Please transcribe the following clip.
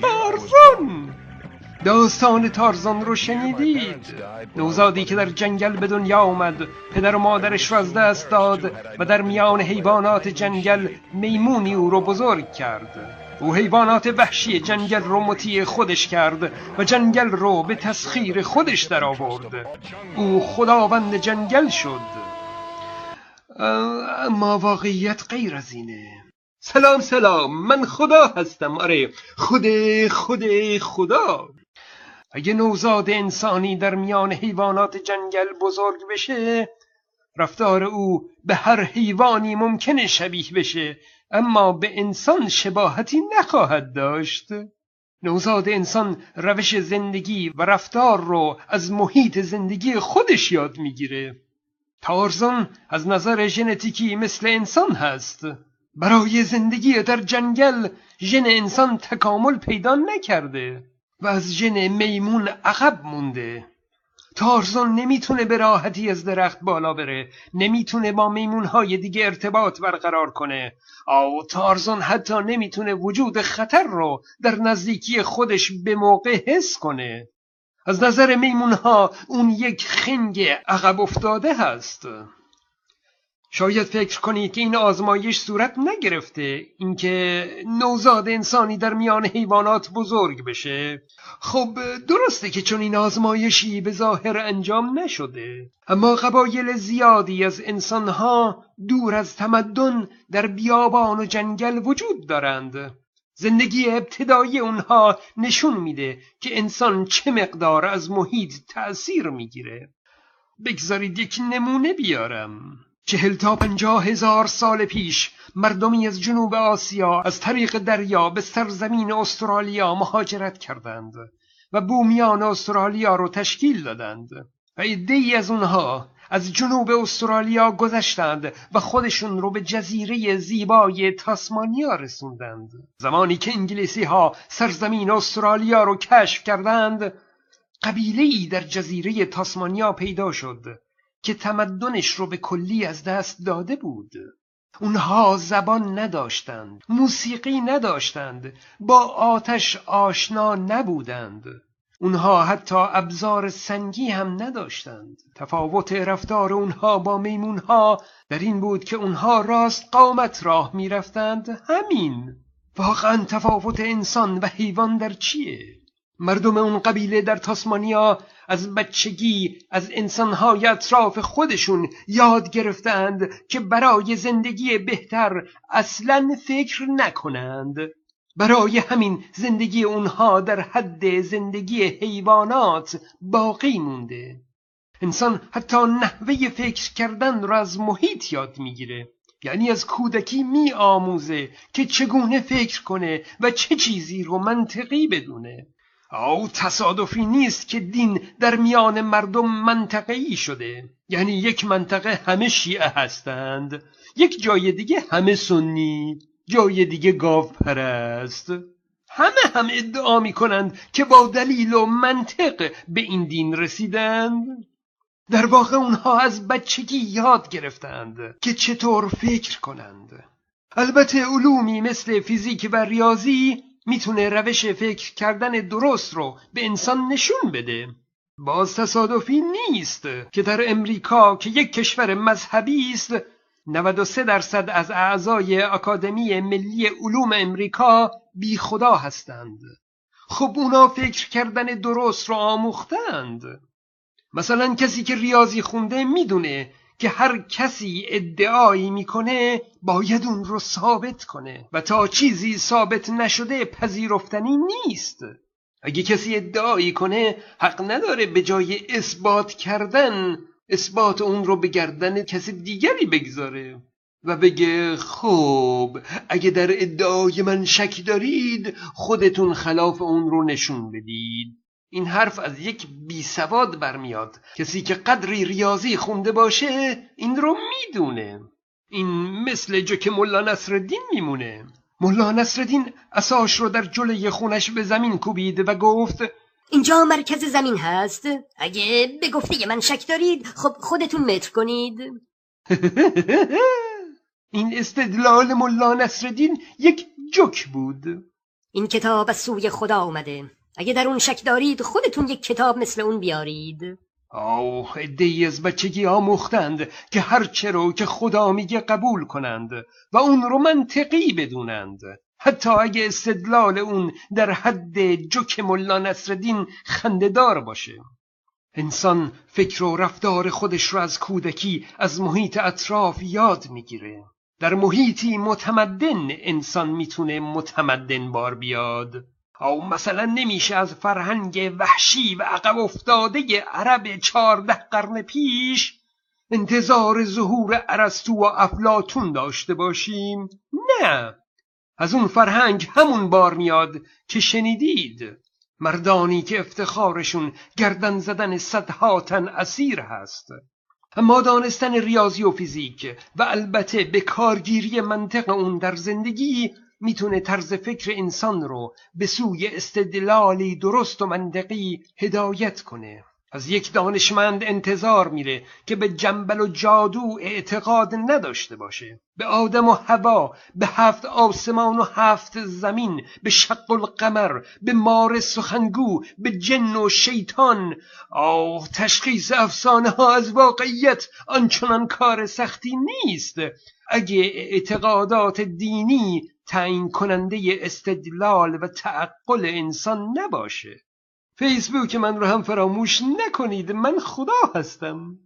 تارزان داستان تارزان رو شنیدید نوزادی که در جنگل به دنیا آمد پدر و مادرش را از دست داد و در میان حیوانات جنگل میمونی او رو بزرگ کرد او حیوانات وحشی جنگل رو مطیع خودش کرد و جنگل رو به تسخیر خودش در آورد او خداوند جنگل شد اما واقعیت غیر از اینه سلام سلام. من خدا هستم. آره خود خود خدا. اگه نوزاد انسانی در میان حیوانات جنگل بزرگ بشه رفتار او به هر حیوانی ممکنه شبیه بشه. اما به انسان شباهتی نخواهد داشت. نوزاد انسان روش زندگی و رفتار رو از محیط زندگی خودش یاد می‌گیره. تارزان از نظر ژنتیکی مثل انسان هست. برای زندگی در جنگل ژن انسان تکامل پیدا نکرده و از ژن میمون عقب مونده. تارزان نمی‌تونه به راحتی از درخت بالا بره نمی‌تونه با میمونهای دیگه ارتباط برقرار کنه. آو تارزان حتی نمی‌تونه وجود خطر رو در نزدیکی خودش به موقع حس کنه. از نظر میمونها اون یک خنگ عقب افتاده هست. شاید فکر کنید که این آزمایش صورت نگرفته اینکه نوزاد انسانی در میان حیوانات بزرگ بشه. خب درسته که چون این آزمایشی به ظاهر انجام نشده. اما قبایل زیادی از انسانها دور از تمدن در بیابان و جنگل وجود دارند. زندگی ابتدایی اونها نشون میده که انسان چه مقدار از محیط تأثیر می‌گیره. بگذارید یک نمونه بیارم. چهل تا پنجاه هزار سال پیش مردمی از جنوب آسیا از طریق دریا به سرزمین استرالیا مهاجرت کردند و بومیان استرالیا رو تشکیل دادند. و عدهای از اونها از جنوب استرالیا گذشتند و خودشون رو به جزیره زیبای تاسمانیا رسوندند. زمانی که انگلیسی ها سرزمین استرالیا رو کشف کردند قبیله ای در جزیره تاسمانیا پیدا شد. که تمدنش رو به کلی از دست داده بود. اونها زبان نداشتند موسیقی نداشتند با آتش آشنا نبودند. اونها حتی ابزار سنگی هم نداشتند. تفاوت رفتار اونها با میمونها در این بود که اونها راست قامت راه می‌رفتند. همین. واقعا تفاوت انسان و حیوان در چیه؟ مردم اون قبیله در تاسمانیا از بچگی از انسانهای اطراف خودشون یاد گرفتند که برای زندگی بهتر اصلا فکر نکنند. برای همین زندگی اونها در حد زندگی حیوانات باقی مونده. انسان حتی نحوه فکر کردن را از محیط یاد می‌گیره. یعنی از کودکی می آموزه که چگونه فکر کنه و چه چیزی رو منطقی بدونه. او تصادفی نیست که دین در میان مردم منطقه‌ای شده. یعنی یک منطقه همه شیعه هستند یک جای دیگه همه سنی جای دیگه گاو پرست همه هم ادعا می کنند که با دلیل و منطق به این دین رسیدند. در واقع اونها از بچگی یاد گرفتند که چطور فکر کنند. البته علومی مثل فیزیک و ریاضی می‌تونه روش فکر کردن درست رو به انسان نشون بده. باز تصادفی نیست که در امریکا که یک کشور مذهبی است. 93 درصد از اعضای اکادمی ملی علوم امریکا بی خدا هستند. خب اونا فکر کردن درست رو آموختند. مثلا کسی که ریاضی خونده می‌دونه که هر کسی ادعایی می‌کنه باید اون رو ثابت کنه. و تا چیزی ثابت نشده پذیرفتنی نیست. اگه کسی ادعایی کنه حق نداره به جای اثبات کردن اثبات اون رو به گردن کسی دیگری بگذاره. و بگه خب اگه در ادعای من شک دارید خودتون خلاف اون رو نشون بدید. این حرف از یک بی سواد برمیاد. کسی که قدری ریاضی خونده باشه این رو می‌دونه. این مثل جو ملا نصرالدین میمونه. ملا نصرالدین اساش رو در جلوی خونش به زمین کوبید و گفت اینجا مرکز زمین هست. اگه به گفته من شک دارید خب خودتون متر کنید. این استدلال ملا نصرالدین یک جک بود. این کتاب از سوی خدا اومده. اگه در اون شک دارید خودتون یک کتاب مثل اون بیارید. آه ادهی از بچگی آموختند که هرچه رو که خدا میگه قبول کنند و اون رو منطقی بدونند. حتی اگه استدلال اون در حد جک ملا نصرالدین خندهدار باشه. انسان فکر و رفتار خودش رو از کودکی از محیط اطراف یاد می‌گیره. در محیطی متمدن انسان می‌تونه متمدن بار بیاد. او مثلا نمیشه از فرهنگ وحشی و عقب افتاده عرب چهارده قرن پیش انتظار ظهور ارسطو و افلاتون داشته باشیم؟ نه. از اون فرهنگ همون بار میاد که شنیدید. مردانی که افتخارشون گردن زدن صدها تن اسیر هست. اما دانستن ریاضی و فیزیک و البته به کارگیری منطق اون در زندگی می‌تونه طرز فکر انسان رو به سوی استدلالی درست و منطقی هدایت کنه. از یک دانشمند انتظار میره که به جنبل و جادو اعتقاد نداشته باشه. به آدم و هوا به هفت آسمان و هفت زمین به شق القمر به مار سخنگو به جن و شیطان. آه تشخیص افسانه ها از واقعیت آنچنان کار سختی نیست. اگه اعتقادات دینی تعیین کننده استدلال و تعقل انسان نباشه. فیسبوک من رو هم فراموش نکنید. من خدا هستم.